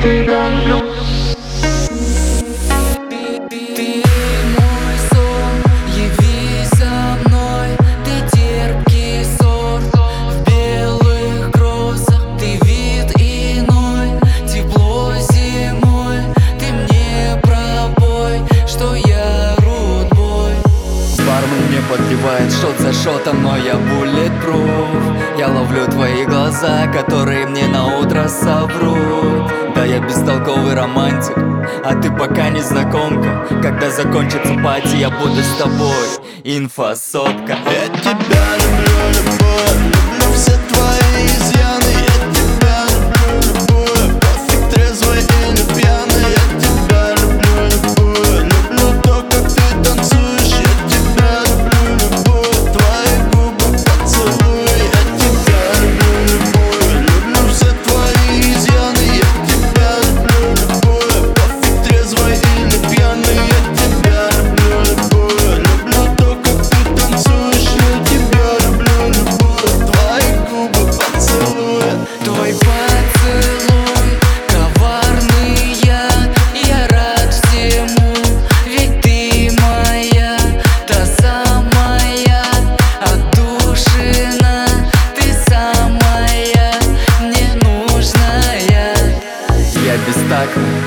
tirarnos. Подливает шот за шотом, но я bulletproof. Я ловлю твои глаза, которые мне на утро соврут. Да я бестолковый романтик, а ты пока не знакомка Когда закончится пати, я буду с тобой. Инфосотка Я тебя люблю, Люблю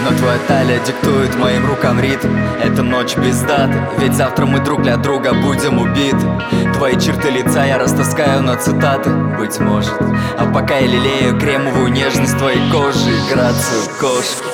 но твоя талия диктует моим рукам ритм. Эта ночь без даты, ведь завтра мы друг для друга будем убиты Твои черты лица я растаскаю на цитаты, быть может. А пока я лелею кремовую нежность твоей кожи грацию кошки